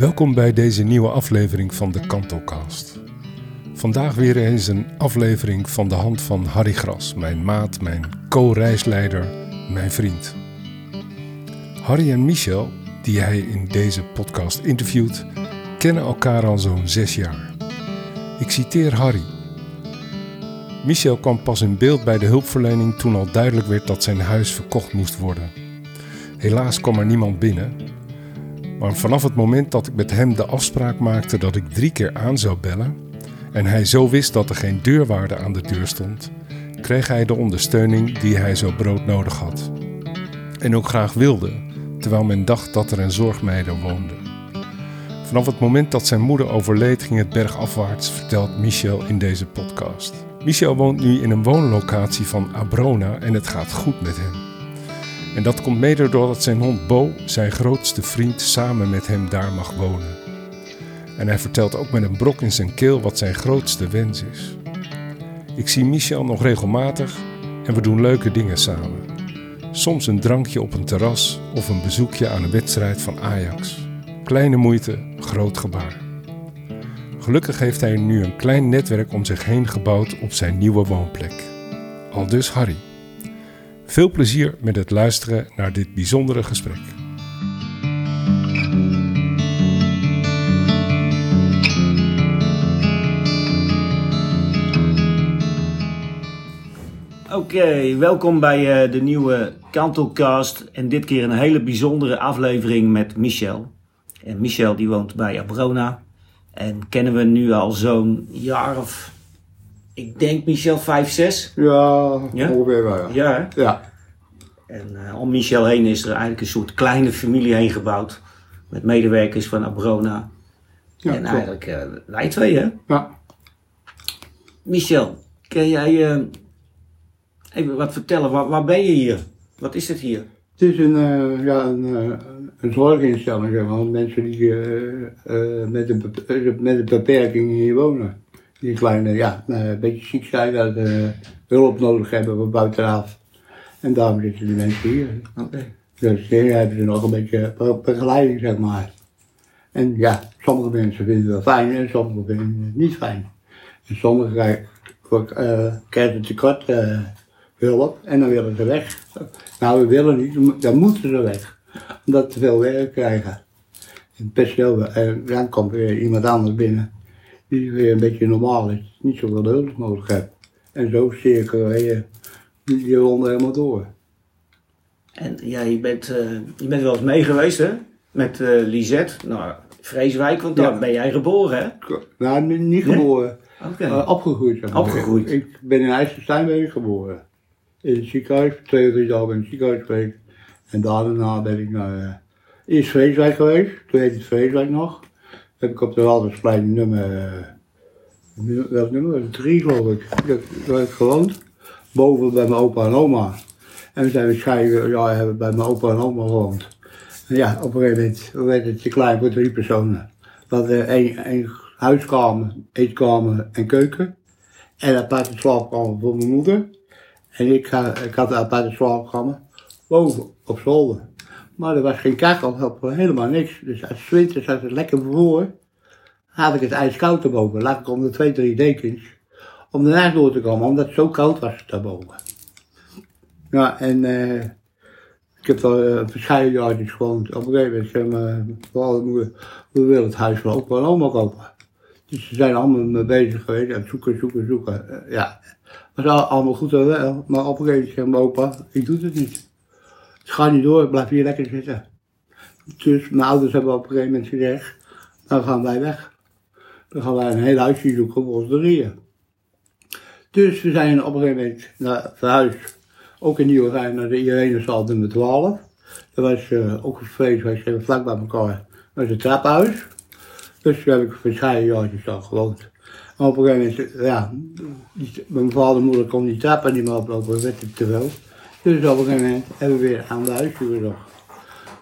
Welkom bij deze nieuwe aflevering van de Kantocast. Vandaag weer eens een aflevering van de hand van Harry Gras, mijn maat, mijn co-reisleider, mijn vriend. Harry en Michel, die hij in deze podcast interviewt, kennen elkaar al zo'n zes jaar. Ik citeer Harry. Michel kwam pas in beeld bij de hulpverlening toen al duidelijk werd dat zijn huis verkocht moest worden. Helaas kwam er niemand binnen. Maar vanaf het moment dat ik met hem de afspraak maakte dat ik drie keer aan zou bellen en hij zo wist dat er geen deurwaarde aan de deur stond, kreeg hij de ondersteuning die hij zo broodnodig had. En ook graag wilde, terwijl men dacht dat er een zorgmeider woonde. Vanaf het moment dat zijn moeder overleed ging het bergafwaarts, vertelt Michel in deze podcast. Michel woont nu in een woonlocatie van Abrona en het gaat goed met hem. En dat komt mede doordat zijn hond Bo, zijn grootste vriend, samen met hem daar mag wonen. En hij vertelt ook met een brok in zijn keel wat zijn grootste wens is. Ik zie Michel nog regelmatig en we doen leuke dingen samen. Soms een drankje op een terras of een bezoekje aan een wedstrijd van Ajax. Kleine moeite, groot gebaar. Gelukkig heeft hij nu een klein netwerk om zich heen gebouwd op zijn nieuwe woonplek. Al dus Harry. Veel plezier met het luisteren naar dit bijzondere gesprek. Oké, welkom bij uh, de nieuwe Kantelcast en dit keer een hele bijzondere aflevering met Michel. En Michel die woont bij Abrona en kennen we nu al zo'n jaar of, ik denk Michel, vijf, zes? Ja, Ja? ongeveer wel. Ja. Ja, hè? ja. En eh, om Michel heen is er eigenlijk een soort kleine familie heen gebouwd. Met medewerkers van Abrona. Ja, en klopt. eigenlijk eh, wij twee, hè? Ja. Michel, kun jij eh, even wat vertellen? Waar, waar ben je hier? Wat is het hier? Het is een, ja, een, een zorginstelling, zeg maar. Mensen die met, een, met een beperking hier wonen. Die kleine, ja, eh, een beetje ziek zijn, dat eh, hulp nodig hebben van buitenaf. En daarom zitten die mensen hier. Dus hier hebben ze nog een beetje be- begeleiding, zeg maar. En ja, sommige mensen vinden het wel fijn en sommige vinden het niet fijn. En sommigen krijgen, eh, krijgen tekort eh, hulp en dan willen ze weg. Nou, we willen niet, dan moeten ze weg. Omdat ze veel werk krijgen. En personeel, en dan komt weer iemand anders binnen. Die weer een beetje normaal is, niet zoveel hulp nodig heeft. En zo cirkelen je die ronde helemaal door. En ja, je bent, eh, je bent wel eens mee geweest, hè? Met eh Lisette. Nou, Vreeswijk, want daar Ja. ben jij geboren, hè? Nou, niet geboren. Eh, opgegroeid. Zeg maar. Opgegroeid. Ik ben in IJsselstein ben ik geboren. In het ziekenhuis, twee of drie dagen ben ik in het ziekenhuis geweest. En daarna ben ik naar, eh, eerst Vreeswijk geweest, toen heette het Vreeswijk nog. Heb ik op de Waldersplein nummer, nu- welk nummer? Drie geloof ik. Daar heb ik gewoond. Boven bij mijn opa en oma. En we zijn waarschijnlijk, ja, hebben bij mijn opa en oma gewoond. En ja, op een gegeven moment werd het te klein voor drie personen. We hadden één, één huiskamer, eetkamer en keuken. En een aparte slaapkamer voor mijn moeder. En ik, ik had een aparte slaapkamer boven op zolder. Maar er was geen kachel, op, helemaal niks. Dus als het zat het lekker voor. Had ik het ijskoud erboven. Lag ik onder twee, drie dekens. Om de nacht door te komen, omdat het zo koud was daarboven. Ja, en eh, ik heb wel uh, verschillende jaartjes gewoond. Op een gegeven moment zei mijn moeder, we willen het huis van opa en oma kopen. Dus ze zijn allemaal mee bezig geweest en zoeken, zoeken, zoeken. Eh, ja, was al- allemaal goed en wel. Maar op een gegeven moment opa, ik doe het niet. Gaat niet door, blijf hier lekker zitten. Dus mijn ouders hebben op een gegeven moment gezegd, dan gaan wij weg. Dan gaan wij een heel huisje zoeken voor ons drieën. Dus we zijn op een gegeven moment naar verhuisd. Ook in Nieuwegein naar de Irenezaal nummer 12. Dat was eh, ook een feest, wij vlak bij elkaar. Dat is een trappenhuis. Dus daar heb ik verschillende jaartjes al gewoond. Maar op een gegeven moment, ja, mijn vader en moeder kon die trappen niet meer oplopen, dat werd te veel. Dus op een gegeven moment hebben we weer aan de huisje gezocht.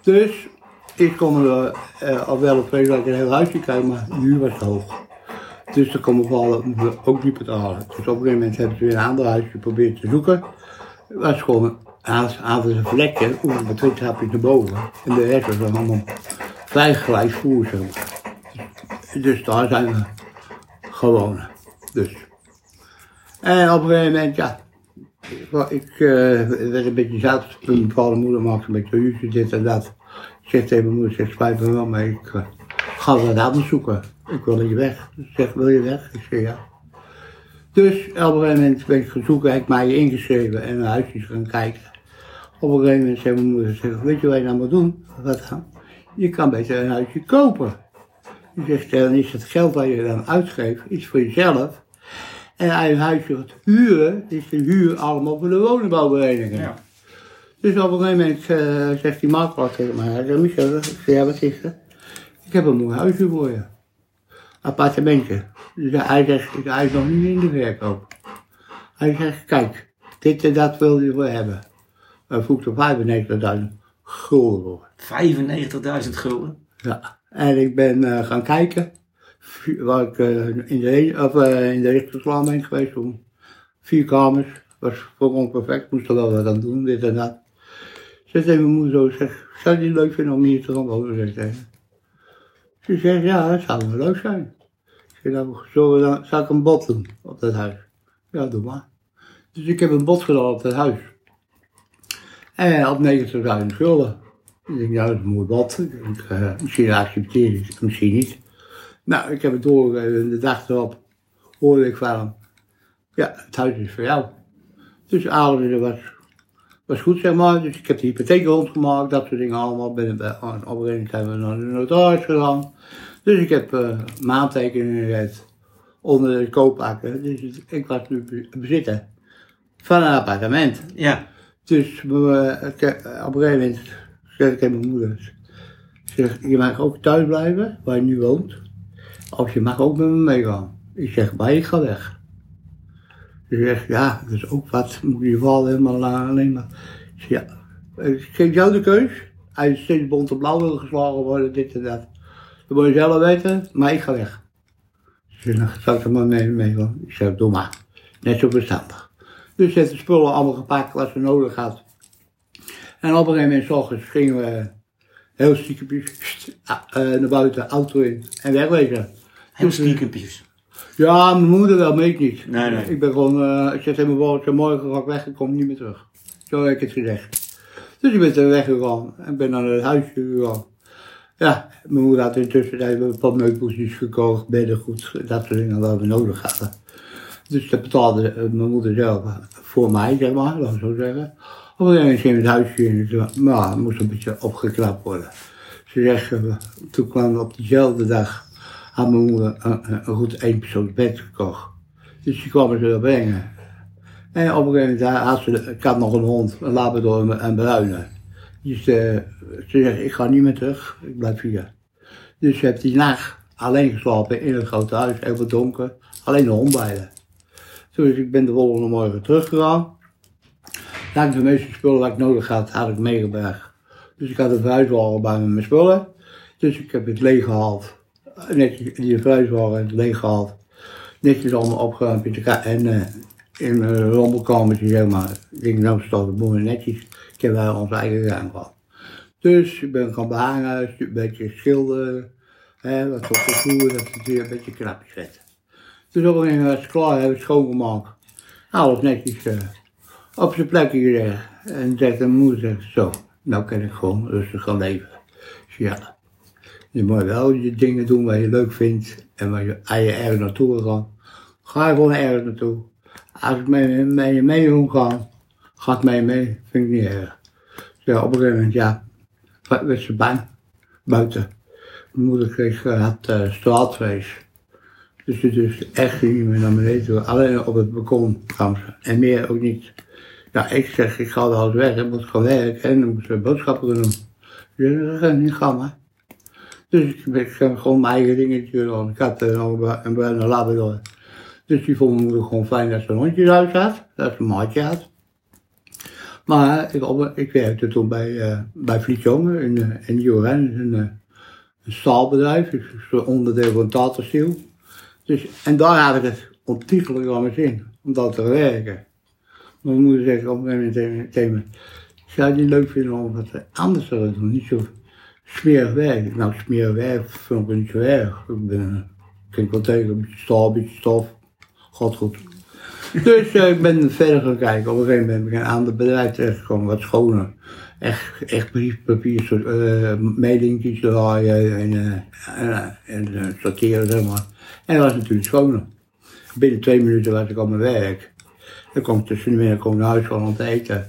Dus ik kon er eh, al wel op twee weken een heel huisje krijgen, maar nu was het hoog. Dus dan kon mijn vader en moeder ook niet betalen. Dus op een gegeven moment hebben ze weer een ander huisje geprobeerd te zoeken. Het was gewoon aan een vlekje, oeh, met twee trapjes naar boven. En de rest was dan allemaal gelijk voer, zeg maar. Dus daar zijn we gewoon. Dus. En op een gegeven moment, ja, ik uh, werd een beetje zelf. Mijn vader moeder maakte een beetje ruzie, dit en dat. Ik zeg tegen mijn moeder, zeg, spijt me wel, maar ik uh, ga wat anders zoeken. Ik wil hier weg. Ze zegt, wil je weg? Ik zeg, ja. Dus op een gegeven moment ben ik gaan zoeken, heb ik mij ingeschreven en naar huisjes gaan kijken. Op een gegeven moment zei mijn moeder, zeg, weet je wat je nou moet doen? Wat? Je kan beter een huisje kopen. Je zegt, dan is het geld wat je dan uitgeeft, iets voor jezelf. En als je een huisje gaat huren, is de huur allemaal voor de woningbouwvereniging. Ja. Dus op een gegeven moment uh, zegt die makelaar tegen mij, hij Michel, ik zeg, ja, wat is er? Ik heb een mooi huisje voor je. Appartementje. Dus hij zegt, hij is nog niet in de verkoop. Hij zegt, kijk, dit en dat wil je voor hebben. Hij vroeg er 95.000 gulden voor. 95.000 gulden? Ja. En ik ben uh, gaan kijken waar ik uh, in de, of, uh, in de geweest. Om vier kamers. Was gewoon perfect. Moest er wel wat aan doen, dit en dat. Ze mijn moeder zo, zeg, zou je het leuk vinden om hier te gaan wonen? Ze zegt, ja, dat zou wel leuk zijn. Ik zeg, nou, dan, zou ik een bod doen op dat huis? Ja, doe maar. Dus ik heb een bod gedaan op dat huis. En op 90.000 gulden. Ik denk, nou, dat is een mooi bod. Ik, uh, misschien accepteer ik het, misschien niet. Nou, ik heb het doorgegeven de dag erop hoorde ik van hem. Ja, het huis is voor jou. Dus ouderen was, was goed, zeg maar. Dus ik heb de hypotheek rondgemaakt, dat soort dingen allemaal. Ben, ben, op een gegeven moment hebben we naar de notaris gegaan. Dus ik heb uh, maandtekeningen gezet onder de koopakte. Dus ik was nu bezitten van een appartement. Ja. Dus uh, ik, op een gegeven moment zeg ik tegen mijn moeder. Zeg, je mag ook thuis blijven, waar je nu woont. Of je mag ook met me meegaan. Ik zeg, maar ik ga weg. Ze zegt, ja, dat is ook wat. Moet je wel helemaal alleen maar. Ik zeg, ja, ik geef jou de keus. Hij is steeds bont en blauw wil geslagen worden, dit en dat. Dat moet je zelf weten, maar ik ga weg. Ze zegt, nou, zal ik er maar mee meegaan? Ik zeg, doe maar. Net zo verstandig. Dus ze heeft de spullen allemaal gepakt wat ze nodig had. En op een gegeven moment, ochtends, gingen we heel stiekempjes uh, naar buiten, auto in en wegwezen. Heel stiekempjes? Ja, mijn moeder wel, mee niet. Nee, nee. Ik ben gewoon, uh, ik zeg tegen mijn woord, morgen ga ik weg, ik kom niet meer terug. Zo heb ik het gezegd. Dus ik ben er weggegaan en ben naar het huisje gegaan. Ja, mijn moeder had intussen een paar meubeltjes gekocht, beddengoed, dat soort dingen wat we nodig hadden. Dus dat betaalde mijn moeder zelf voor mij, zeg maar, laat ik zo zeggen. Op een gegeven moment ging het huisje in, maar het moest een beetje opgeknapt worden. Ze zeggen, toen kwam op diezelfde dag, had mijn moeder een, een goed eenpersoons bed gekocht. Dus die kwamen ze er brengen. En op een gegeven moment had ze, ik had nog een hond, een labrador en bruine. Dus uh, ze zegt, ik ga niet meer terug, ik blijf hier. Dus ze heeft die nacht alleen geslapen in het grote huis, even donker, alleen de hond bij. Dus ik ben de volgende morgen teruggegaan. Daar de meeste spullen wat ik nodig had, had ik meegebracht. Dus ik had een verhuiswagen bij me met mijn spullen. Dus ik heb het leeg gehaald. Netjes, die het leeg gehaald. Netjes allemaal opgeruimd en uh, in een rommelkamertje, zeg maar. Ik denk, nou staat het mooi netjes. Ik heb wel ons eigen ruim gehad. Dus ik ben gaan behangen, een beetje schilderen. Wat op de vloer, dat het weer een beetje knapjes werd. Dus op een gegeven klaar, heb ik schoongemaakt. Alles netjes uh, op zijn plekje gezegd. En zegt mijn moeder, zo, nou kan ik gewoon rustig gaan leven. Dus ja, je moet wel je dingen doen wat je leuk vindt en waar je, je ergens naartoe wil gaan. Ga gewoon ergens naartoe. Als ik mee je mee wil gaan, ga ik mee vind ik niet erg. Op een gegeven moment, ja, werd ze bang, buiten. Mijn moeder kreeg, had uh. Dus het is echt niet meer naar beneden. Alleen op het balkon kwam ze. En meer ook niet. Ja, ik zeg, ik ga er al weg, ik moet gaan werken en dan moet ze boodschappen doen. Dus ga niet gaan. Dus ik ben gewoon mijn eigen dingetje doen. Ik had een bruine labrador. Dus die vond mijn gewoon fijn dat ze een hondje thuis had, dat ze een maatje had. Maar ik, ik werkte toen bij, uh, bij Vlietjongen in, uh, in Nieuwegein, een, uh, een staalbedrijf, dus een onderdeel van Tata. Dus, en daar had ik het ontiegelijk aan mijn zin, om dat te werken. Mijn moeder zegt op een gegeven moment zou je het niet leuk vinden om wat anders te doen? Niet zo, smerig werk. Nou, smerig werk vond ik niet zo erg. Ik ben, ik wel tegen, een beetje stof, een beetje stof. God goed. Dus eh, ik ben verder gaan kijken. Op een gegeven moment ben ik aan het bedrijf terechtgekomen, wat schoner. Echt, echt briefpapier, uh, mailingjes draaien en, uh, en, en sorteren, zeg maar. En dat was natuurlijk schoner. Binnen twee minuten was ik op mijn werk. Dan kom ik tussen de middag naar huis van om te eten.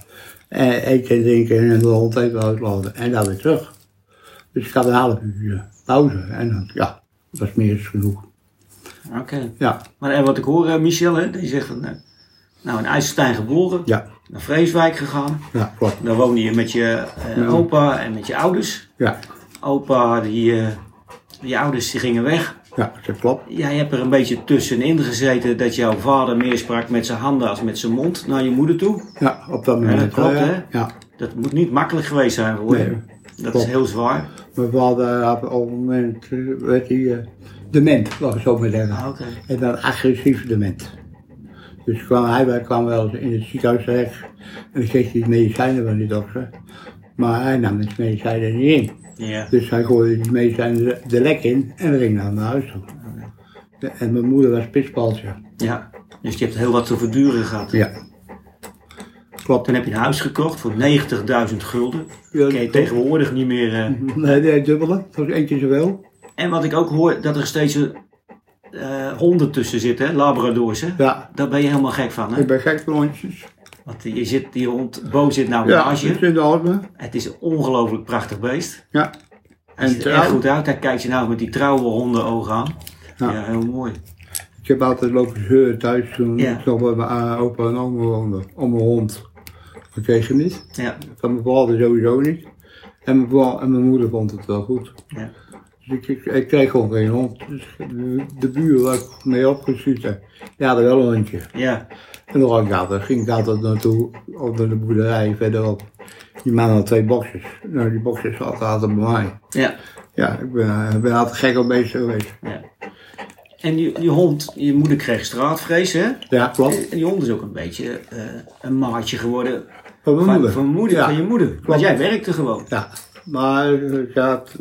En en drinken en de hond even uitlaten. En dan weer terug. Dus ik had een half uur pauze. En dan, ja, dat was meer dan genoeg. Oké. Ja, Maar en wat ik hoor, eh, Michel, hè, die zegt, van, eh, nou in IJsselstein geboren, ja, naar Vreeswijk gegaan. ja, klopt. Daar woonde je met je eh, Ja. opa en met je ouders. Ja, Opa, die, eh, je ouders die gingen weg. ja, dat klopt. Jij hebt er een beetje tussenin gezeten dat jouw vader meer sprak met zijn handen als met zijn mond naar je moeder toe. Ja, op dat moment. dat klopt, eh, hè? Ja, Dat moet niet makkelijk geweest zijn voor je. Nee, Dat klopt. is heel zwaar. mijn vader had op een moment, werd hij eh, dement, laat ik zo maar zeggen. Ah. En dan agressief dement. Dus kwam, hij kwam wel in het ziekenhuis terecht. En dan kreeg hij medicijnen van die dokter. Maar hij nam de medicijnen niet in. Ja. Dus hij gooide die medicijnen de, lek in en ging naar huis toe. En mijn moeder was pitspaltje. ja. Dus je hebt heel wat te verduren gehad. Ja. Toen heb je een huis gekocht voor 90.000 gulden. Ja, je tegenwoordig niet meer. eh. Nee, nee, dubbele. Dat één keer zoveel. En wat ik ook hoor, dat er steeds eh, honden tussen zitten, hè? Labradors. Hè? Ja. Daar ben je helemaal gek van. Hè? Ik ben gek van hondjes. Want je zit, die hond, Bo zit nou Ja, naast dat je. is in de orde. Het is een ongelooflijk prachtig beest. Ja. Hij En ziet er echt trouw. goed uit. Hij kijkt je nou met die trouwe hondenogen aan. Ja, Ja. heel mooi. Ik heb altijd lopen zeuren thuis toen Ja. ik nog bij mijn eh, opa en oma woonde. Om mijn hond. Dat kreeg hem niet. Ja, Van mijn vader sowieso niet. En mijn, en mijn moeder vond het wel goed. ja. Dus ik, ik, ik kreeg gewoon geen hond. Dus de, de buur waar ik mee opgeschieten, die hadden wel een hondje. ja. En dan ging ik altijd, ging ik altijd naartoe, op naar de boerderij verderop. Die man had twee boxjes. Nou, die boxjes zaten altijd bij mij. ja. Ja, ik ben, ik ben altijd gek op beesten geweest. ja. En die, die hond, je moeder kreeg straatvrees, hè? Ja, klopt. En die hond is ook een beetje eh, een maatje geworden Van mijn van, moeder. van, moeder, Ja. van je moeder. Want jij werkte gewoon. Ja, maar eh, ze had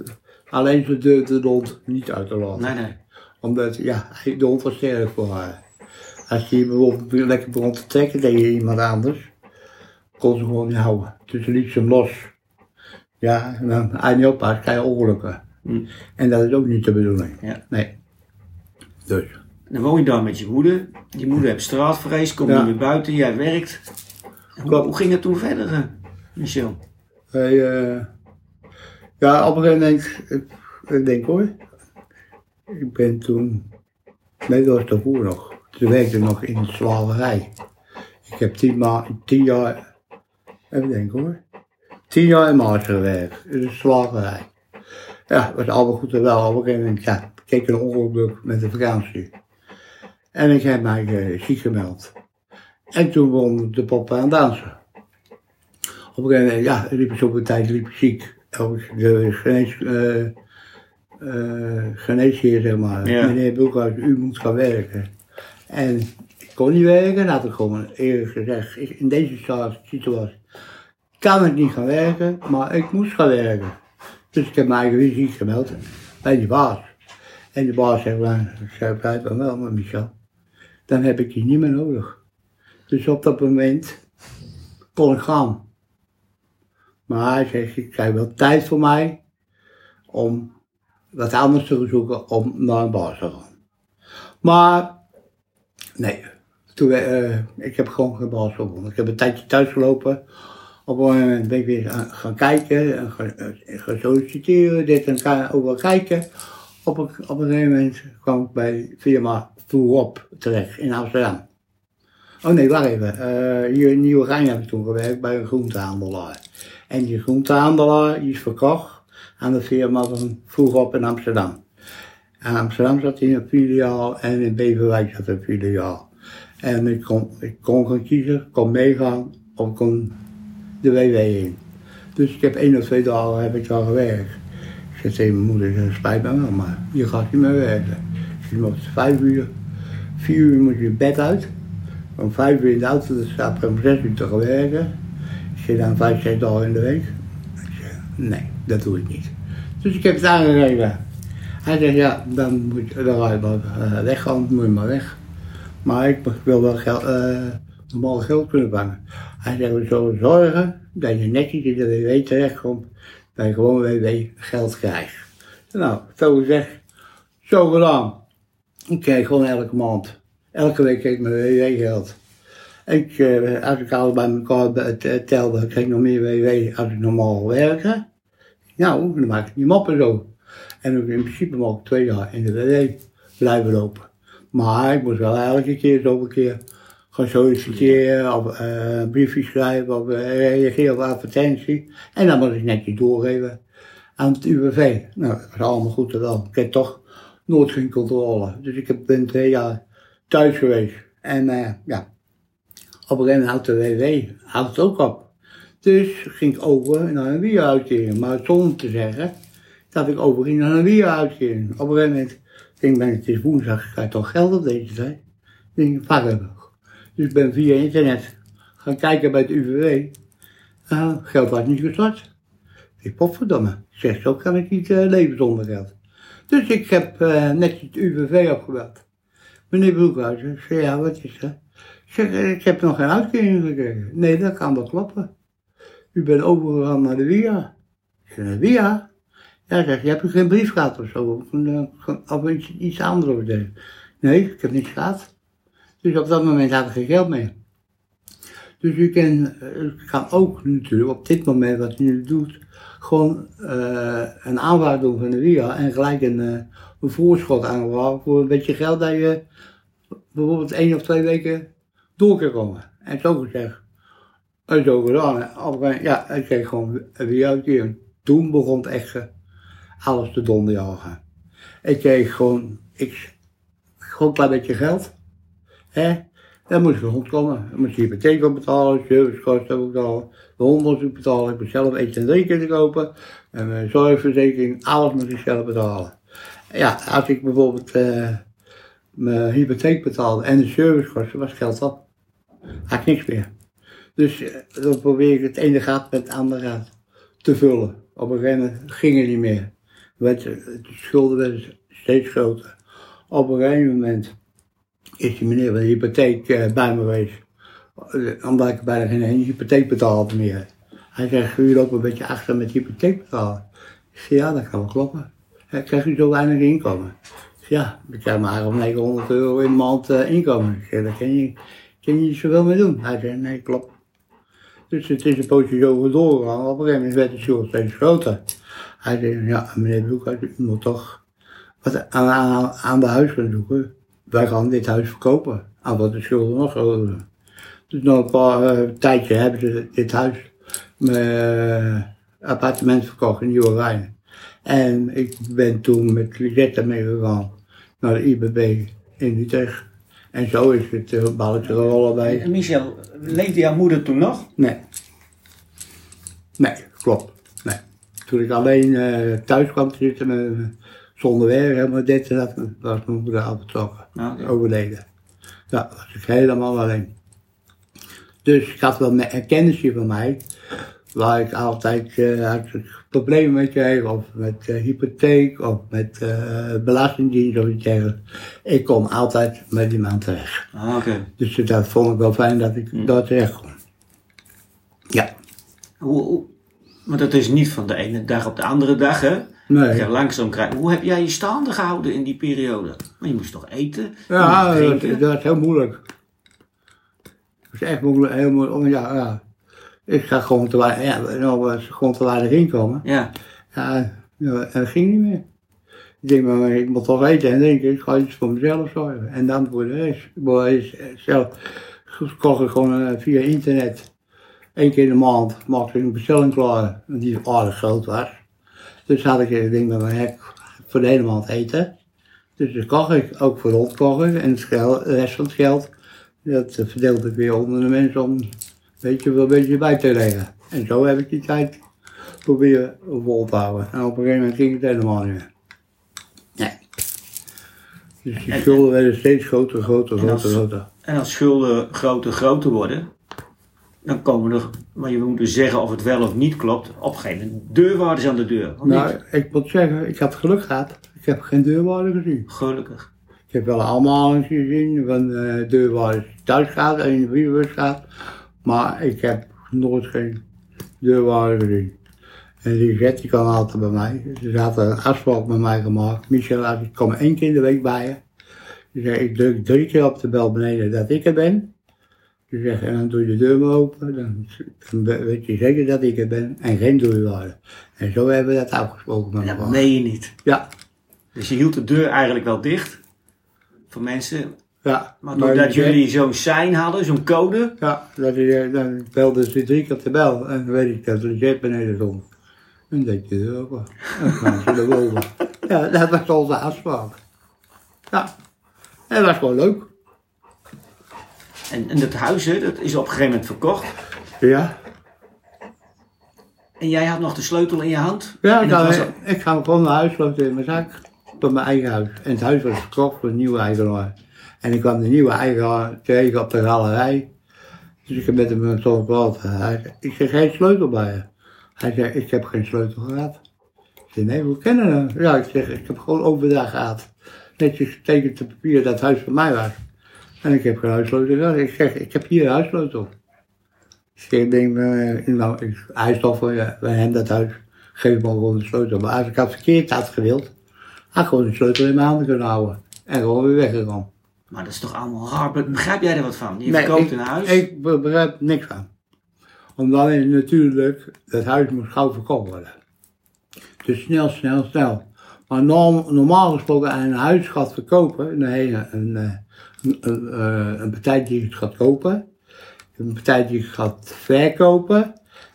alleen ze durfde de hond niet uit te laten. Nee, nee. Omdat, ja, de hond was sterk voor haar. Als je bijvoorbeeld lekker begon te trekken tegen iemand anders, kon ze gewoon niet houden. Dus ze liet ze hem los. Ja, en dan hij niet oppast, krijg je ongelukken. Hm. En dat is ook niet de bedoeling. Ja. Nee. Dus, Dan woon je daar met je moeder. Je moeder heeft straatvrees, komt Ja. niet meer buiten, jij werkt. Hoe, hoe ging het toen verder, eh, Michel? eh, ja, op een gegeven moment, ik, ik denk hoor, ik ben toen, nee dat was daarvoor nog, toen werkte ik nog in de slagerij. Ik heb tien, ma tien jaar, even denken hoor, tien jaar in Maas gewerkt, in de slagerij. Ja, was allemaal goed en wel. Op een gegeven moment, ja, kreeg een ongeluk met de vakantie. En ik heb mij eh, ziek gemeld. En toen begon de pop aan dansen. Op een gegeven moment, ja, liep ik op een tijd liep ik ziek. De genees, eh eh, geneesheer, zeg maar. Ja. Meneer Bulkhuis, u moet gaan werken. En ik kon niet werken, had ik gewoon eerlijk gezegd. In deze situatie kan ik niet gaan werken, maar ik moest gaan werken. Dus ik heb mijn eigen ziek gemeld bij die baas. En de baas zegt, ik zei, dan wel, maar Michel, dan heb ik je niet meer nodig. Dus op dat moment kon ik gaan. Maar hij zegt, ik krijg wel tijd voor mij om wat anders te zoeken om naar een baas te gaan. Maar, nee, toen, eh, ik heb gewoon geen baas gevonden. Ik heb een tijdje thuis gelopen. Op een moment ben ik weer gaan, kijken, en gaan, eh, solliciteren, dit en gaan overal kijken. Op een, op een gegeven moment kwam ik bij firma Voorop terecht in Amsterdam. Oh nee, wacht even. Eh, hier in Nieuwegein heb ik toen gewerkt bij een groentehandelaar. En die groentehandelaar die is verkocht aan de firma van Vroegop in Amsterdam. In Amsterdam zat hij een filiaal en in Beverwijk zat een filiaal. En ik kon, ik kon gaan kiezen, kon meegaan of kon de WW in. Dus ik heb één of twee dagen heb ik daar gewerkt. Ik zei tegen mijn moeder, spijt me wel, maar je gaat niet meer werken. Je moet vijf uur, vier uur moet je bed uit. Om vijf uur in de auto, dan staat ik om zes uur te gaan werken. Ik zit dan vijf, zes dagen in de week. Ik zei, nee, dat doe ik niet. Dus ik heb het aangegeven. Hij zegt, ja, dan moet je, dan ga je maar eh, weg, anders moet je maar weg. Maar ik wil wel geld, normaal geld kunnen vangen. Hij zegt, we zullen zorgen dat je netjes in de WW terechtkomt, je gewoon WW geld krijgt. Nou, zo gezegd, zo gedaan. Ik kreeg gewoon elke maand, elke week kreeg ik mijn WW geld. Ik, eh, als ik alles bij elkaar telde, kreeg ik nog meer WW als ik normaal werkte. Nou, dan maak ik die moppen zo. En ook in principe mag ik twee jaar in de WW blijven lopen. Maar ik moest wel elke keer zoveel keer gaan solliciteren of eh, een briefje schrijven of eh, reageren op advertentie. En dan moest ik netjes doorgeven aan het UWV. Nou, dat was allemaal goed en wel. Ik heb toch nooit geen controle. Dus ik ben twee jaar thuis geweest. En eh, ja, op een gegeven moment houdt de WW houdt het ook op. Dus ging ik over naar een WIA-uitkering. Maar zonder te zeggen dat ik overging naar een WIA-uitkering. Op een gegeven moment denk ik, ben, het is woensdag, ik krijg toch geld op deze tijd? Ik denk, pak heb ik. Dus ik ben via internet gaan kijken bij het UWV. Nou, geld was niet gestort. Ik potverdomme. Ik zeg, zo kan ik niet eh, leven zonder geld. Dus ik heb eh, netjes het UWV opgebeld. Meneer Broekhuis, ik zeg, ja, wat is dat? Ik zeg, eh, ik heb nog geen uitkering gekregen. Nee, dat kan wel kloppen. U bent overgegaan naar de WIA. Ik zeg, de WIA? Ja, zeg, je hebt geen brief gehad of zo, of, of iets, iets anders. Nee, ik heb niets gehad. Dus op dat moment had ik geen geld meer. Dus u kan, eh, kan ook natuurlijk op dit moment wat u nu doet, gewoon eh, een aanvraag doen van de WIA en gelijk een, eh, voorschot aanvragen voor een beetje geld dat je bijvoorbeeld één of twee weken door kan komen. En zo gezegd, en zo gedaan. Ja, ik kreeg gewoon een WIA-uitkering. Toen begon echt alles te donderjagen. Ik kreeg gewoon, ik, gewoon een klein beetje geld. Hè? Dan moest ik rondkomen. Dan moest je hypotheek op betalen, servicekosten betalen, de ik betalen, ik moest zelf eten en drinken kopen, en mijn zorgverzekering, alles moest ik zelf betalen. Ja, als ik bijvoorbeeld eh, mijn hypotheek betaalde en de servicekosten, was geld op. Had ik niks meer. Dus eh, dan probeer ik het ene gat met het andere gat te vullen. Op een gegeven moment ging het niet meer. Werd, de schulden werden steeds groter. Op een gegeven moment is die meneer van de hypotheek eh, bij me geweest. Omdat ik bijna geen hypotheek betaalde meer. Hij zegt, u loopt een beetje achter met hypotheek betalen. Ik zeg, ja, dat kan wel kloppen. Hij krijgt u zo weinig inkomen? Ik zeg, ja, ik krijg maar om 900 euro in de maand eh, inkomen. Ik zeg, daar kan je, je niet zoveel mee doen. Hij zegt, nee, klopt. Dus het is een poosje zo doorgegaan. Op een gegeven moment werd de schuld steeds groter. Hij zei, ja, meneer Broekhuis, u moet toch wat aan de huis gaan zoeken. Wij gaan dit huis verkopen. Aan wat de schulden nog groter. Dus na een paar eh, tijdje hebben ze dit huis, mijn appartement verkocht in Nieuwe Rijn. En ik ben toen met Lisette meegegaan naar de IBB in Utrecht. En zo is het uh, balletje rollen bij. En Michel, leefde jouw moeder toen nog? Nee. Nee, klopt. Nee. Toen ik alleen eh, thuis kwam te zitten met, zonder werk, helemaal dit en dat, was mijn moeder al betrokken. Overleden. Ja, was ik helemaal alleen. Dus ik had wel een kennisje van mij, waar ik altijd als ik problemen mee kreeg, of met eh, hypotheek, of met eh, belastingdienst of iets dergelijks. Ik kon altijd met die man terecht. Ah, oké. Dus dat vond ik wel fijn dat ik daar terecht kon. Ja. Hoe, hoe, maar dat is niet van de ene dag op de andere dag, hè? Nee. Ja, langzaam krijgen. Hoe heb jij je staande gehouden in die periode? Maar je moest toch eten? Ja, dat, drinken? dat is heel moeilijk. Dat is echt moeilijk, heel moeilijk. Oh, ja, ja. Ik ga gewoon te weinig, ja, nou was gewoon te weinig inkomen. Ja. Ja, ja, en dat ging niet meer. Ik denk, maar ik moet toch eten en drinken, ik ga iets voor mezelf zorgen. En dan voor de rest. Zelf, kocht ik gewoon eh, via internet. Eén keer in de maand maakte ik een bestelling klaar, die aardig groot was. Dus had ik een ding met mijn hek voor de hele maand eten. Dus dat kocht ik, ook voor hond kocht ik. En de rest van het geld, dat verdeelde ik weer onder de mensen om een beetje, wel een beetje bij te leggen. En zo heb ik die tijd proberen vol te houden. En op een gegeven moment ging het helemaal niet meer. Nee. Dus die schulden werden steeds groter, groter, groter, groter. En als schulden groter groter worden, dan komen er, maar je moet dus zeggen of het wel of niet klopt, op een gegeven moment deurwaarders aan de deur. Nou, niet? ik moet zeggen, ik had geluk gehad. Ik heb geen deurwaarder gezien. Gelukkig. Ik heb wel allemaal eens gezien van eh deurwaarders thuis gaat en in de brievenbus gaat. Maar ik heb nooit geen deurwaarder gezien. En die zet die kan altijd bij mij. Ze had een afspraak met mij gemaakt. Michel, als ik kom één keer in de week bij je. Ze zegt, ik druk drie keer op de bel beneden dat ik er ben. Ze zegt, en dan doe je de deur maar open. Dan, dan weet je zeker dat ik er ben. En geen deurwaarder. En zo hebben we dat afgesproken met Dat elkaar. meen je niet. Ja, Dus je hield de deur eigenlijk wel dicht voor mensen. ja. Maar doordat jullie zo'n sein hadden, zo'n code, Ja, dat is, dan belde ze drie keer de bel en dan weet ik dat er jet beneden stond. En deed je er open. En dan ze erboven. Ja, dat was onze afspraak. Ja, en dat was gewoon leuk. En, en dat huis, hè, dat is op een gegeven moment verkocht. Ja, En jij had nog de sleutel in je hand. ja ik, ga, was ik ga gewoon naar huis lopen in mijn zak. Van mijn eigen huis. En het huis was verkocht door een nieuwe eigenaar. En ik kwam de nieuwe eigenaar tegen op de galerij. Dus ik heb met hem zo gepraat. Hij zei, ik zeg, geen sleutel bij je? Hij zei, ik heb geen sleutel gehad. Ik zei, nee, hoe kennen we? Ja, ik zeg, ik heb gewoon overdag gehad. Netjes getekend op papier dat het huis van mij was. En ik heb geen huissleutel gehad. Ik zeg, ik heb hier een huissleutel. Dus ik denk, eh, nou, ik, hij is toch van, ja, bij hem dat huis. Geef me gewoon de sleutel. Maar als ik het verkeerd had gewild, had ik gewoon de sleutel in mijn handen kunnen houden. En gewoon weer weggegaan. Maar dat is toch allemaal raar. Be- Begrijp jij er wat van? Je Nee, verkoopt ik, een huis. Ik be- begrijp er niks van. Omdat je natuurlijk, het huis moet gauw verkocht worden. Dus snel, snel, snel. Maar norm- normaal gesproken, een huis gaat verkopen, heb je een, eh, een, een, eh, een partij die het gaat kopen, een partij die het gaat verkopen,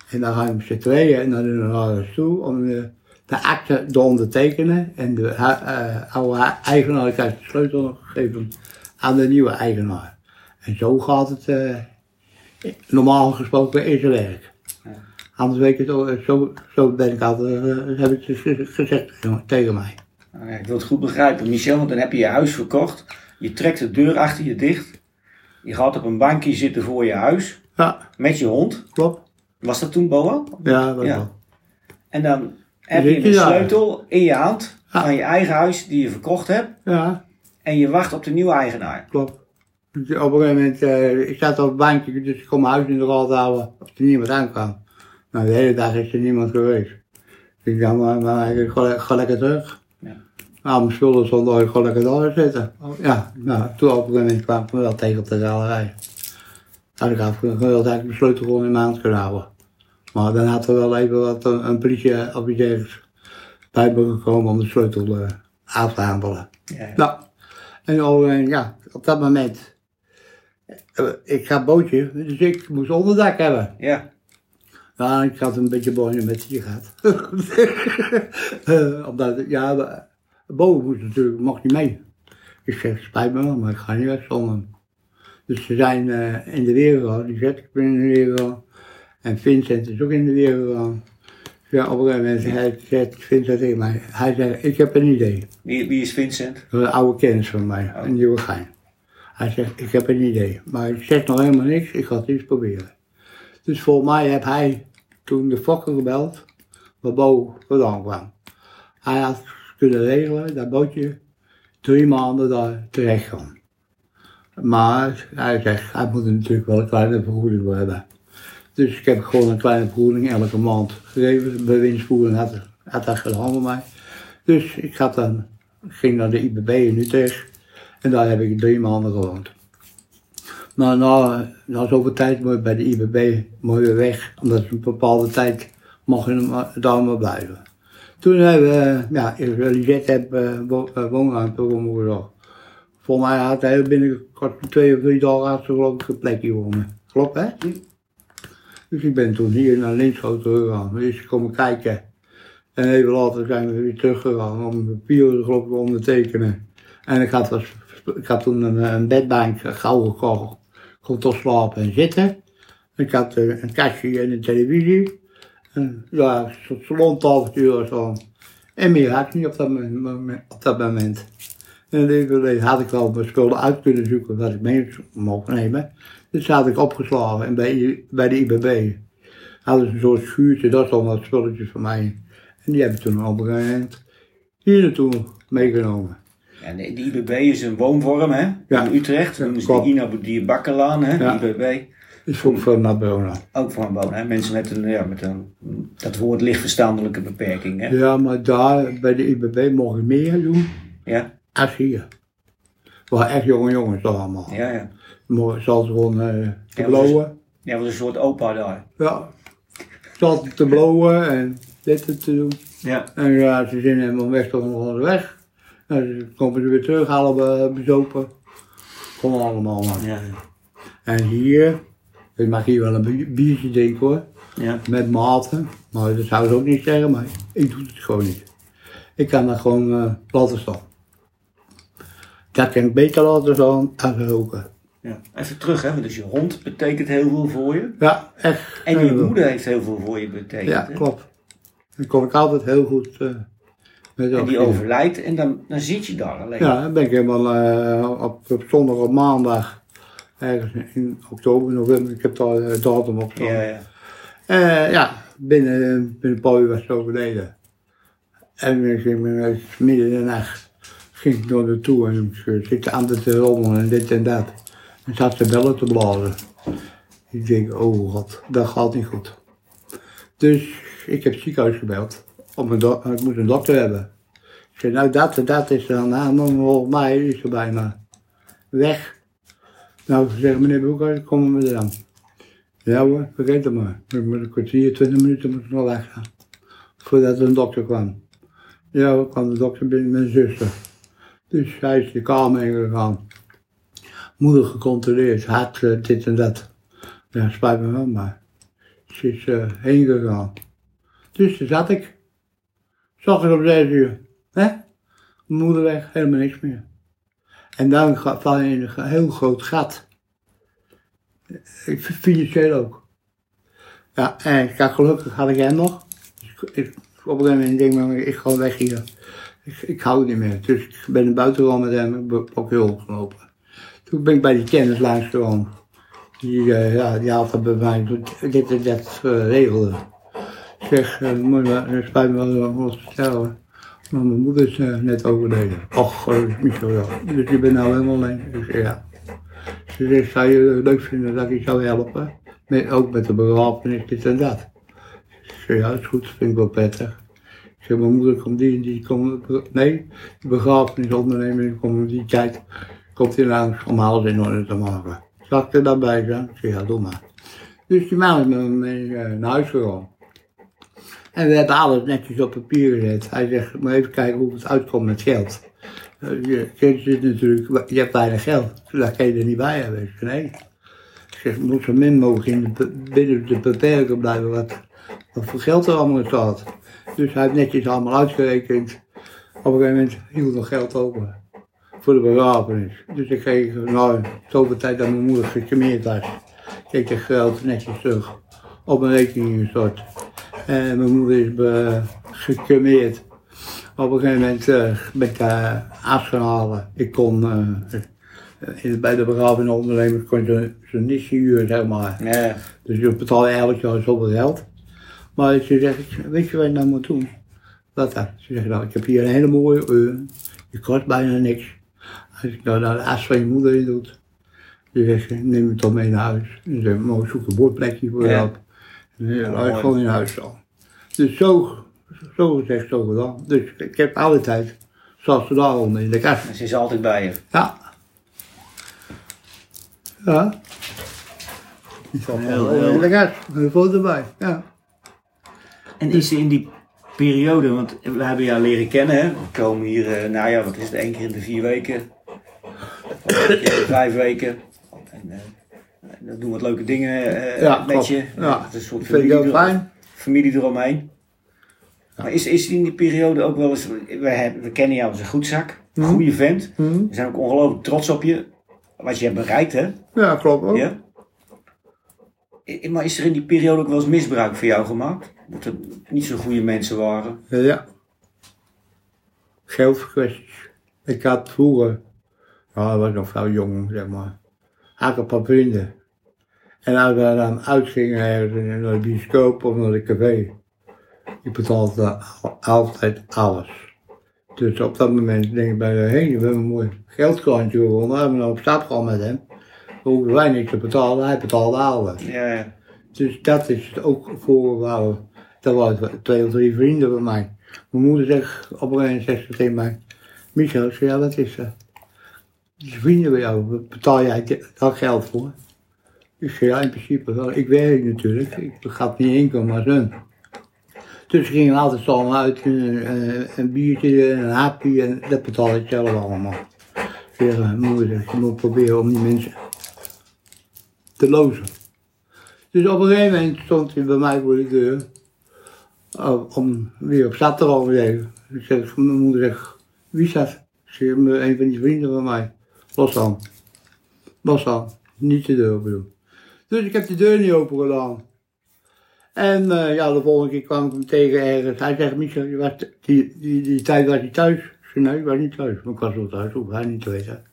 en dan gaan we z'n tweeën naar de notaris toe om de, de akte te ondertekenen en de hu- eh, oude eigenaar krijgt de sleutel gegeven aan de nieuwe eigenaar. En zo gaat het eh, normaal gesproken in zijn werk. Anders weet ik het zo, zo ben ik altijd, eh, heb ik het gezegd tegen mij. Ja, ik wil het goed begrijpen, Michel, want dan heb je je huis verkocht. Je trekt de deur achter je dicht. Je gaat op een bankje zitten voor je huis. Ja, Met je hond. klopt. Was dat toen Boa? Ja, dat Ja. wel. En dan heb je een sleutel in je hand Ja. van je eigen huis die je verkocht hebt. Ja, En je wacht op de nieuwe eigenaar. klopt. Dus op een gegeven moment, eh, ik zat op het bankje, dus ik kon mijn huis in de gaten houden of er niemand aankwam. Nou, de hele dag is er niemand geweest. Dus ik dacht, maar, maar ik ga, ga lekker terug. Ja. Nou, mijn spullen stonden ik ga lekker zitten. Ja, nou, toen op een moment kwam ik me wel tegen op de galerij. Had ik afgewild dat ik mijn sleutel gewoon in mijn hand kunnen houden. Maar dan had er wel even wat een, een bij me gekomen om de sleutel eh, af te handelen. Ja, ja. Nou, en al, eh, ja, op dat moment, eh, ik ga bootje, dus ik moest onderdak hebben. ja. Ja, ik had een beetje bonje met die gehad. Eh, omdat, ja, boven moest natuurlijk, mocht niet mee. Ik zeg, spijt me wel, maar ik ga niet weg zonder hem. Dus ze zijn eh, in de weer gegaan, die zet ik ben in de weer gegaan. En Vincent is ook in de weer gegaan. Ja, op een gegeven moment zei zegt Vincent tegen mij, hij zei, ik heb een idee. Wie, wie is Vincent? Een oude kennis van mij, een nieuwe gein. Hij zegt, ik heb een idee, maar ik zeg nog helemaal niks, ik ga het eens proberen. Dus volgens mij heb hij toen de fokker gebeld, waar Bo vandaan kwam. Hij had kunnen regelen dat bootje drie maanden daar terecht kwam. Maar hij zegt, hij moet natuurlijk wel een kleine vergoeding voor hebben. Dus ik heb gewoon een kleine vergoeding elke maand gegeven. Bewindsvoering had, had dat gedaan voor mij. Dus ik had dan, ging naar de IBB in Utrecht. En daar heb ik drie maanden gewoond. Maar na, na zoveel tijd moet bij de IBB je weg. Omdat een bepaalde tijd mag je daar maar blijven. Toen hebben we, ja, Lisette heb uh, woonruimte voor me gezorgd. Volgens mij had hij binnen kort twee of drie dagen had ze geloof ik een plekje wonen. Klopt hè? Dus ik ben toen hier naar Linschoten gegaan. Dus ik kom kijken. En even later zijn we weer teruggegaan om papieren geloof ik te ondertekenen. En ik had, was, ik had toen een, een bedbank gauw gekocht. Ik kon toch slapen en zitten. Ik had eh, een kastje en een televisie. En, ja, een soort salontafeltje of zo. En meer had ik niet op dat moment. Op dat moment. En ik had ik wel mijn spullen uit kunnen zoeken wat ik mee mocht nemen. Dus zat ik opgeslagen en bij, bij de IBB. Hadden ze een soort schuurtje, dat is al wat spulletjes van mij. En die heb ik toen op een gegeven moment hier naartoe meegenomen. En de, de IBB is een woonvorm, hè? Ja. In Utrecht. Dat is de. Ina hè? Ja. De IBB. Dus ook voor Nabrona. Ook een wonen, hè? Mensen met een, ja, met een, dat woord lichtverstandelijke beperking, hè? Ja, maar daar bij de IBB ik meer doen Ja, als hier. Waren echt jonge jongens allemaal. ja, ja. Maar gewoon eh, te Ja, blowen. Ja, wat een soort opa daar. Ja. Zat te blowen en dit en te doen. Ja. En ja, ze zijn helemaal weg tot nog weg. En dan komen ze weer terug, halen we bezopen. Kom allemaal man. Ja, En hier, ik mag hier wel een bi- biertje drinken hoor. ja. Met maten. Maar dat zou ze ook niet zeggen, maar ik doe het gewoon niet. Ik kan dat gewoon eh, laten staan. Dat kan ik beter laten staan dan roken. ja. Even terug, hè? Dus je hond betekent heel veel voor je. Ja, echt. En je moeder heeft heel veel voor je betekend. Ja, hè? klopt. Dan kom ik altijd heel goed eh, met En die overlijdt en dan, dan zit je daar alleen. Ja, dan ben ik helemaal eh, op, op zondag op maandag, ergens in oktober, november, ik heb daar de datum op staan. ja. ja. Eh, ja, binnen, binnen een paar uur was het overleden. En ik ging midden in de nacht ging ik door naartoe en ik zit aan de te rommelen en dit en dat. En zat ze bellen te blazen. Ik denk, oh god, dat gaat niet goed. Dus ik heb het ziekenhuis gebeld. Om een ik moet een dokter hebben. Ik zei, nou dat en dat is er aan de hand, maar volgens mij is er bijna weg. Nou, ze zeggen, meneer Boekhuis, kom maar dan. Ja hoor, vergeet het maar. Ik moet een kwartier, twintig minuten moet ik nog weggaan. Voordat er een dokter kwam. Ja, er kwam de dokter binnen mijn zuster. Dus hij is de kamer ingegaan. Moeder gecontroleerd, hart, eh, dit en dat. Ja, spijt me wel, maar ze is eh, heen gegaan. Dus daar zat ik. Zag ik om zes uur. Hè? Moeder weg, helemaal niks meer. En dan val je in een heel groot gat. Financieel ook. Ja, en ik had gelukkig had ik hem nog. Ik, op een gegeven moment denk ik, maar ik ga weg hier. Ik, hou het niet meer. Dus ik ben naar buiten gegaan met hem, ook heel gelopen. Toen ben ik bij die kennis langs gegaan. Die, eh, ja, die dat bij mij dit en dat eh, regelde. Ik zeg, uh, moet je wel- spijt me wel wat te vertellen. Maar mijn moeder is eh, net overleden. Och, uh, Michel, ja. Dus je bent nou helemaal alleen. Dus ja. Ze zegt, zou je het leuk vinden dat ik je zou helpen? Met, ook met de begrafenis, dit en dat. Ik zeg, ja, dat is goed, vind ik wel prettig. Ik zeg, mijn moeder komt die en die, komt, nee, de begrafenisonderneming komt die tijd, komt hij langs om alles in orde te maken. Zal ik er dan bij zijn? Ik zeg, ja, doe maar. Dus die man is met me mee eh, naar huis gegaan. En we hebben alles netjes op papier gezet. Hij zegt, maar even kijken hoe het uitkomt met geld. Eh, Je zit natuurlijk, je hebt weinig geld, daar kan je er niet bij hebben. Nee. Ik zeg, moet zo min mogelijk in de, binnen de beperking blijven wat, wat voor geld er allemaal staat. Dus hij heeft netjes allemaal uitgerekend. Op een gegeven moment hield nog geld over voor de begrafenis. Dus ik kreeg, nou, zoveel tijd dat mijn moeder gecremeerd was, kreeg ik geld netjes terug op mijn rekening gestort. En mijn moeder is gecremeerd. Op een gegeven moment eh, ben ik uh, af gaan halen. Ik kon eh, bij de begrafenisondernemer kon je zo'n nisje huren, zeg maar. Ja. Dus je betaalt elk jaar zoveel geld. Maar ze zegt, weet je wat je nou moet doen? Wat dan? Ze zegt, nou, ik heb hier een hele mooie uur. Je kost bijna niks. Als ik nou de as van je moeder in doet. Ze zegt, neem het dan mee naar huis. En ze zegt, mooi zoek een bordplekje voor je Ja. En je gewoon in huis staan. Dus zo, zo gezegd, zo gedaan. Dus ik heb alle tijd, zoals ze daar onder in de kast. Ze is altijd bij je. Ja. Ja. Heel, In heel. de kast, een foto erbij. Ja. En is er in die periode, want we hebben jou leren kennen, hè? we komen hier, eh, nou ja, wat is het, één keer in de vier weken, of één keer in de vijf weken. En, eh, dan doen we wat leuke dingen eh, Ja, met klopt. je. Ja. Het is een soort Dat vind ik familie, er- fijn. familie eromheen. Maar is, is in die periode ook wel eens, we, hebben, we kennen jou als een goedzak, een Mhm. goede vent. Hm? We zijn ook ongelooflijk trots op je, wat je hebt bereikt, hè? Ja, klopt ook. Ja? Maar is er in die periode ook wel eens misbruik voor jou gemaakt? Dat er niet zo goede mensen waren? Ja. Geldkwesties. Ik had vroeger, ja, ik was nog veel jong, zeg maar. Had ik een paar vrienden. En als we dan uitgingen naar de bioscoop of naar de café, ik betaalde altijd alles. Dus op dat moment denk ik bij de heen, we hebben een mooi geldkrantje gewonnen, we hebben op stap gegaan met hem. We hoeven wij niks te betalen, hij betaalde alles. Ja, ja. Dus dat is het ook voor waar dat waren twee of drie vrienden van mij. Mijn moeder zegt op een gegeven moment tegen mij, Michel, ja wat is dat? Die vrienden bij jou, betaal jij daar geld voor? Zeg, ja in principe wel, ik werk natuurlijk, ik ga niet inkomen als hun. Dus we gingen altijd samen uit, een, een, een biertje, een hapje, en dat betaal ik zelf allemaal. Mijn moeder je moet proberen om die mensen te lozen. Dus op een gegeven moment stond hij bij mij voor de deur. oh, Om weer op stad te even. Ik zeg, mijn moeder zegt, wie is dat? Ik zeg, een van die vrienden van mij. Los aan. Los aan. Niet de deur bedoel. Dus ik heb de deur niet open gedaan. En eh, ja, de volgende keer kwam ik hem tegen ergens. Hij zegt, Michel, je was die, die, die tijd was hij thuis. Ik zei, nee, ik was niet thuis. Maar ik was wel thuis, hoef hij niet te weten.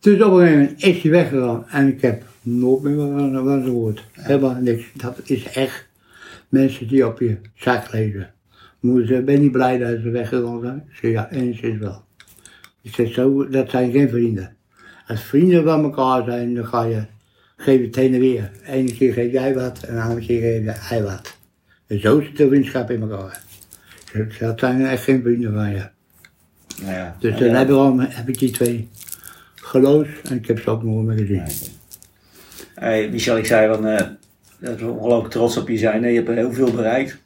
Dus op een gegeven moment is hij weggegaan. En ik heb nooit meer van zijn woord. Helemaal niks. Dat is echt mensen die op je zak lezen. Moeder ben niet blij dat ze weggegaan zijn? Ik zei, ja, enigszins wel. Ik zeg, zo, dat zijn geen vrienden. Als vrienden van elkaar zijn, dan ga je, geef je het heen en weer. Ene keer geef jij wat, en de andere keer geef hij wat. En zo zit de vriendschap in elkaar. Dat zijn echt geen vrienden van je. Nou ja. Dus Ja, dan ja. heb, ik al, heb ik die twee geloofd en ik heb ze ook nooit meer gezien. Hey, Michel, ik zei van, eh, dat we ongelooflijk trots op je zijn. Nee, je hebt heel veel bereikt.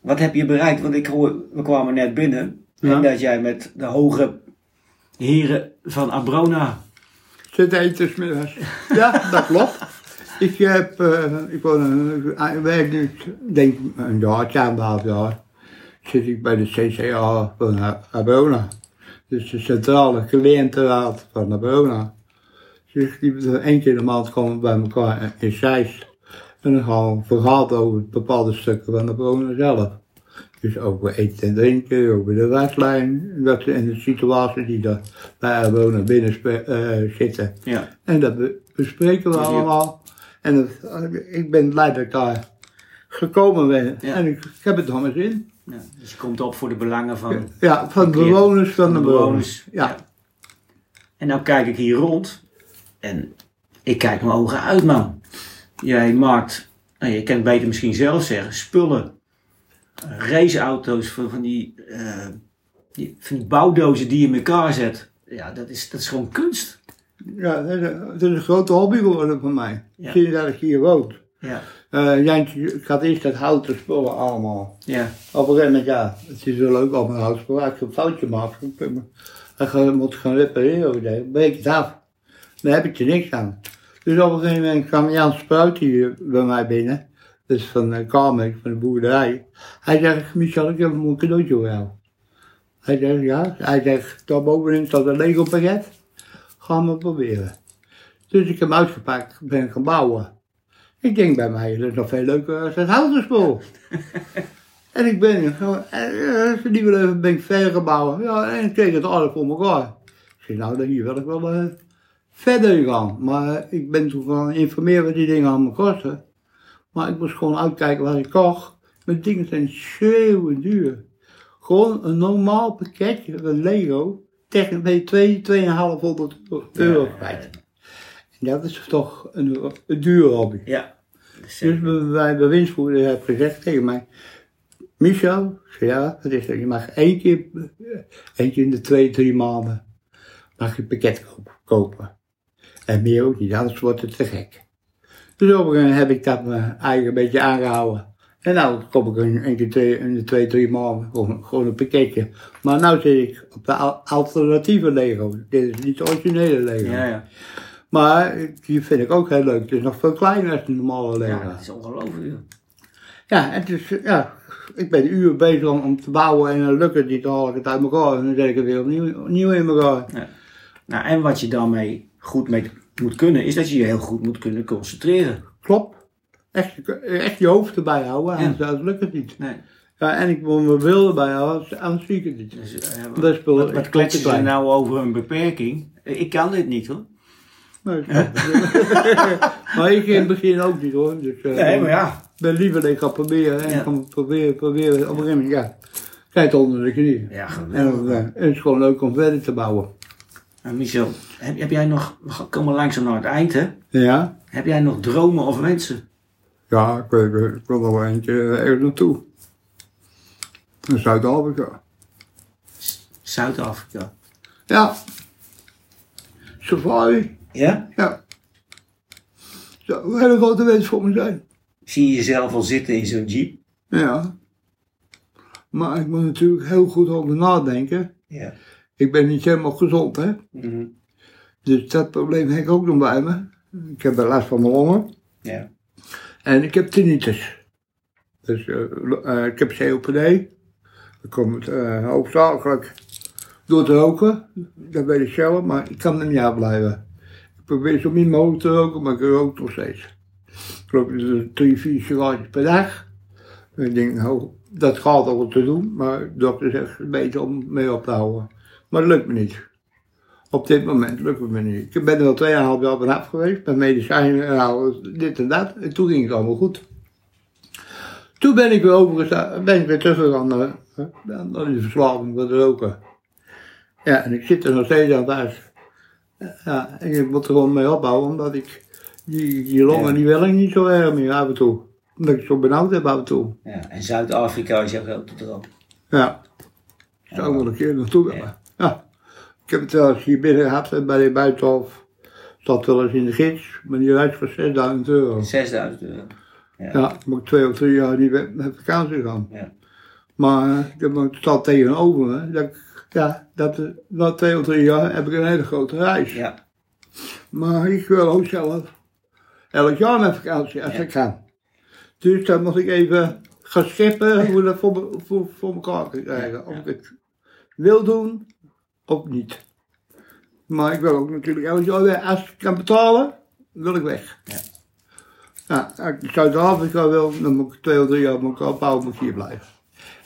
Wat heb je bereikt? Want ik hoor, we kwamen net binnen. Ja. En dat jij met de hoge heren van Abrona. Zit eten smiddags. Ja, dat klopt. Ik heb, eh, ik woon een, ik werk nu, denk een jaar, anderhalf jaar, zit ik bij de CCA van Abona. Dus de Centrale Cliëntenraad van Abona. Dus die, één keer in de maand komen bij elkaar in Zeist. En dan gaan we vergaderen over bepaalde stukken van Abona zelf. Dus over eten en drinken, over de wetslijn, dat en de situatie die er bij Abona binnen eh, zitten. Ja. En dat be- bespreken we allemaal. En ik ben blij dat ik daar gekomen ben. Ja. En ik, ik heb het allemaal zin. ja. Dus je komt op voor de belangen van Ja, van de bewoners van de de bewoners. bewoners. Ja. En nou kijk ik hier rond. En ik kijk mijn ogen uit, man. Jij maakt, nou, je kan het beter misschien zelf zeggen, spullen. Raceauto's van, van, die, eh, die, van die bouwdozen die je in elkaar zet. Ja, dat is, dat is gewoon kunst. Ja, dat is, een grote hobby geworden van mij. Ja. Sinds dat ik hier woon. Ja, Eh, Jantje, ik had eerst dat houten spullen allemaal. ja, Op een gegeven moment, ja, het is wel leuk allemaal houten spullen. Als ik een foutje maak, dan moet ik gaan repareren. Dan breek ik het af. Dan heb ik er niks aan. Dus op een gegeven moment kwam Jan Spruit hier bij mij binnen. Dus van de Kamer, van de boerderij. Hij zegt, Michel, ik heb een cadeautje voor jou. Hij zegt, ja. Hij zegt, daar bovenin staat een Lego pakket. Gaan we proberen. Dus ik heb hem uitgepakt, ben gaan bouwen. Ik denk bij mij, dat is nog veel leuker als het houten spul. en ik ben eh, als die wil even ben ik verder gebouwen. Ja, en ik kreeg het alles voor elkaar. Ik zei, nou, hier wil ik wel eh, verder gaan. Maar eh, ik ben toen gaan informeren wat die dingen allemaal kosten. Maar ik moest gewoon uitkijken wat ik kocht. Mijn dingen zijn schreeuwend duur. Gewoon een normaal pakketje van Lego. Tegen je 2, 2,500 euro kwijt. En dat is toch een, een dure hobby. ja. Dus, bij- bij de winstvoerder heb gezegd tegen mij, Michel, ja, wat is dat? Je mag één keer, eh, één keer in de twee, drie maanden, mag je een pakket kopen. En meer ook niet, anders wordt het te gek. Dus op een gegeven moment heb ik dat me eigen een beetje aangehouden. En nou kom ik in, één keer twee, in de twee, drie maanden gewoon, gewoon een pakketje. Maar nou zit ik op de al- alternatieve Lego. Dit is niet de originele Lego. ja, ja. Maar die vind ik ook heel leuk. Het is nog veel kleiner dan de normale Lego. ja, dat is ongelooflijk. Ja, het is, ja, ik ben uren bezig om, om te bouwen en dan lukt het niet, dan haal ik het uit elkaar en dan zet ik het weer opnieuw, opnieuw in elkaar. Nou, en wat je daarmee goed mee moet kunnen, is dat je je heel goed moet kunnen concentreren. Klopt. Echt, echt je hoofd erbij houden, Ja. anders anders lukt het niet. Nee. Ja, en ik wil mijn wil erbij houden, anders zie ik het niet. Dus, eh, Dat is wat, wat kletsen ze nou over een beperking? Ik kan dit niet hoor. Nee, maar ik in het begin ook niet hoor. Dus, eh, Nee, maar ja. Ik ben liever dat ik ga proberen en Ja. kan proberen, proberen. Op een gegeven moment, ja, krijg onder de knie. Ja, En, geweldig. eh, en het is gewoon leuk om verder te bouwen. En Michel, heb, heb jij nog, we komen langzaam naar het eind hè? Ja, Heb jij nog dromen of wensen? ja ik, weet- ik wil nog wel eentje ergens naartoe. Naar Zuid-Afrika. Zuid-Afrika. Ja. Safari. Ja? Ja. Zou een hele grote wens voor me zijn. Zie je jezelf al zitten in zo'n jeep? Ja. Maar ik moet natuurlijk heel goed over nadenken. Ja. Ik ben niet helemaal gezond, hè. Mhm. Dus dat probleem heb ik ook nog bij me. Ik heb last van mijn longen. Ja. En ik heb tinnitus. Dus eh, ik heb COPD. Dat komt eh, hoofdzakelijk door het roken. Dat weet ik zelf, maar ik kan er niet uitblijven. Ik probeer zo min mogelijk te roken, maar ik rook nog steeds. Ik rook dus drie, vier sigaretjes per dag. En ik denk, nou, dat gaat al wat te doen, maar de dokter zegt beter om mee op te houden. Maar dat lukt me niet. Op dit moment lukt het me niet. Ik ben er al 2,5 jaar vanaf geweest, met medicijnen en alles, dit en dat. En toen ging het allemaal goed. Toen ben ik weer overgestapt, ben ik weer teruggegaan naar, naar naar die verslaving van het roken. Ja, en ik zit er nog steeds aan thuis. Ja, en ik moet er gewoon mee opbouwen, omdat ik die, die longen, Ja. die wil ik niet zo erg meer af en toe. Omdat ik zo benauwd heb af en toe. ja. En Zuid-Afrika is jouw grote droom. Ja. Zou wel een keer naartoe willen. Ja. Ik heb het wel eens hier binnen gehad eh, bij de buitenhof. Zat wel eens in de gids, maar die reis voor 6000 euro. 6000 euro. Ja, ik moet twee of drie jaar niet met, vakantie gaan. Ja. Maar eh, moet- staat tegenover me. Dat, ik- ja, dat, eh, na twee of drie jaar heb ik een hele grote reis. Ja. Maar ik wil ook zelf elk jaar met vakantie als Ja. ik kan. Dus dan moet ik even gaan schippen hoe dat voor, voor, voor elkaar kan krijgen. Of ik het wil doen of niet. Maar ik wil ook natuurlijk. Als ik kan betalen, wil ik weg. Ja. Ja, als ik Zuid-Afrika wil, dan moet ik twee of drie jaar moet ik ophouden, moet ik hier blijven.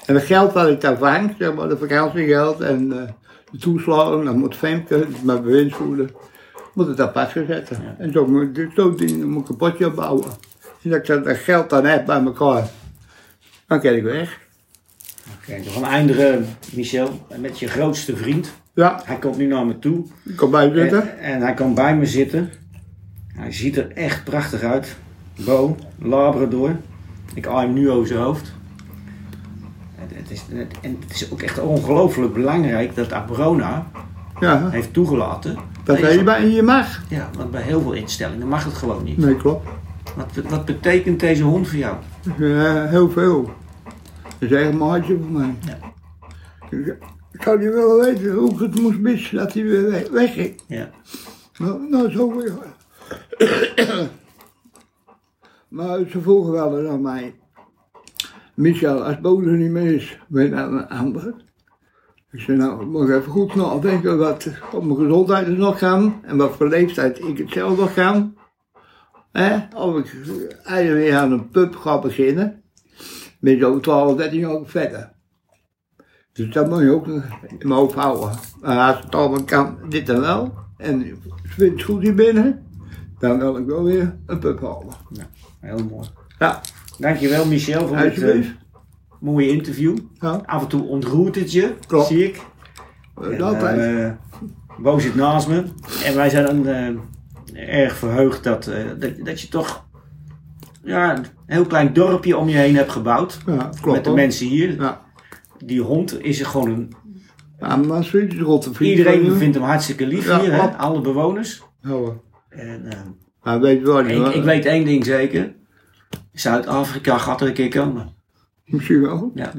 En het geld wat ik daar vang, zeg maar, de vakantiegeld en eh, de toeslagen, dan moet Femke, mijn bewindsvoerder, moet het apart zetten. En zo moet ik zo dingen moet ik een potje opbouwen. En dat ik dat dat geld dan heb bij elkaar, dan kan ik weg. Oké, we gaan eindigen, Michel, met je grootste vriend. Ja, Hij komt nu naar me toe. ik kom bij zitten. En, en hij kan bij me zitten. Hij ziet er echt prachtig uit. Bo, Labrador. Ik aai hem nu over zijn hoofd. Het, het is, en het is ook echt ongelooflijk belangrijk dat Abrona Ja, heeft toegelaten. dat je bij je mag. Ja, want bij heel veel instellingen mag het gewoon niet. Nee, klopt. Wat, wat betekent deze hond voor jou? Ja, heel veel. Dat is echt een maatje voor mij. Ja. Ik, zou niet willen weten hoe ik het moest missen dat hij weer weg- wegging. Ja, Nou, nou zo weer. maar ze vroegen wel eens aan mij. Michel, als Bo er niet meer is, ben je een ander? Ik zei, nou, ik moet even goed nadenken wat op mijn gezondheid is nog gaan. En wat voor leeftijd ik het zelf nog gaan. Of ik eigenlijk weer aan een pub ga beginnen. Met zo'n 12, 13 jaar verder. Dus dat moet je ook in mijn hoofd houden. Maar als het allemaal kan, dit en wel. En ik vind het goed hier binnen. Dan wil ik wel weer een pub halen. heel mooi. Ja, Dankjewel Michel voor dit eh, mooie interview. Ja, Af en toe ontroert het je, Klopt. zie ik. En, altijd. eh, Bo zit naast me. En wij zijn dan eh, erg verheugd dat, eh, dat, dat je toch ja, een heel klein dorpje om je heen hebt gebouwd. ja, klopt. met de hoor. mensen hier. Ja. Die hond is er gewoon een. Ja, maar vriend Iedereen vindt hem hartstikke lief Ja, hier, hè? alle bewoners. Ja. En, Maar weet je wat? ik, ik weet één ding zeker. Zuid-Afrika gaat er een keer komen. Misschien wel. Ja,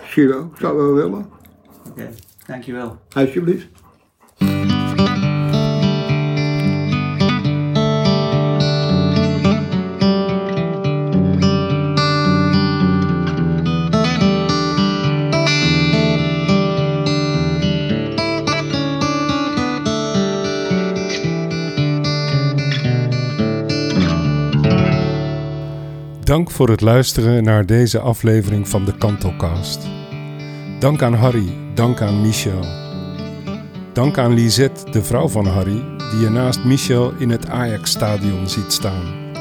Misschien wel. Ik zou wel willen. oké. Dankjewel. Alsjeblieft. Dank voor het luisteren naar deze aflevering van de Kantocast. Dank aan Harry, dank aan Michel. Dank aan Lisette, de vrouw van Harry, die je naast Michel in het Ajax-stadion ziet staan.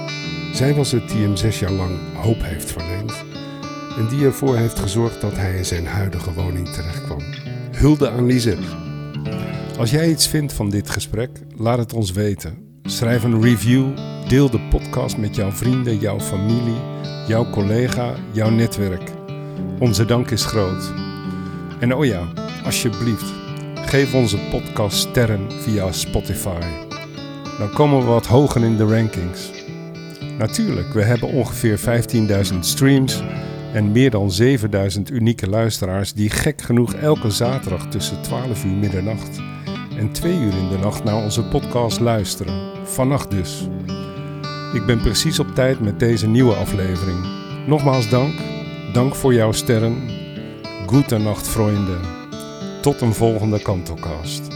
Zij was het die hem zes jaar lang hoop heeft verleend en die ervoor heeft gezorgd dat hij in zijn huidige woning terechtkwam. Hulde aan Lisette. Als jij iets vindt van dit gesprek, laat het ons weten. Schrijf een review, deel de podcast met jouw vrienden, jouw familie, jouw collega, jouw netwerk. Onze dank is groot. En oh ja, alsjeblieft, geef onze podcast sterren via Spotify. Dan komen we wat hoger in de rankings. Natuurlijk, we hebben ongeveer 15.000 streams en meer dan 7000 unieke luisteraars die gek genoeg elke zaterdag tussen 12 uur middernacht en 2 uur in de nacht naar onze podcast luisteren. Vannacht dus. Ik ben precies op tijd met deze nieuwe aflevering. Nogmaals dank. Dank voor jouw sterren. Goedenacht, vrienden. Tot een volgende Kantelcast.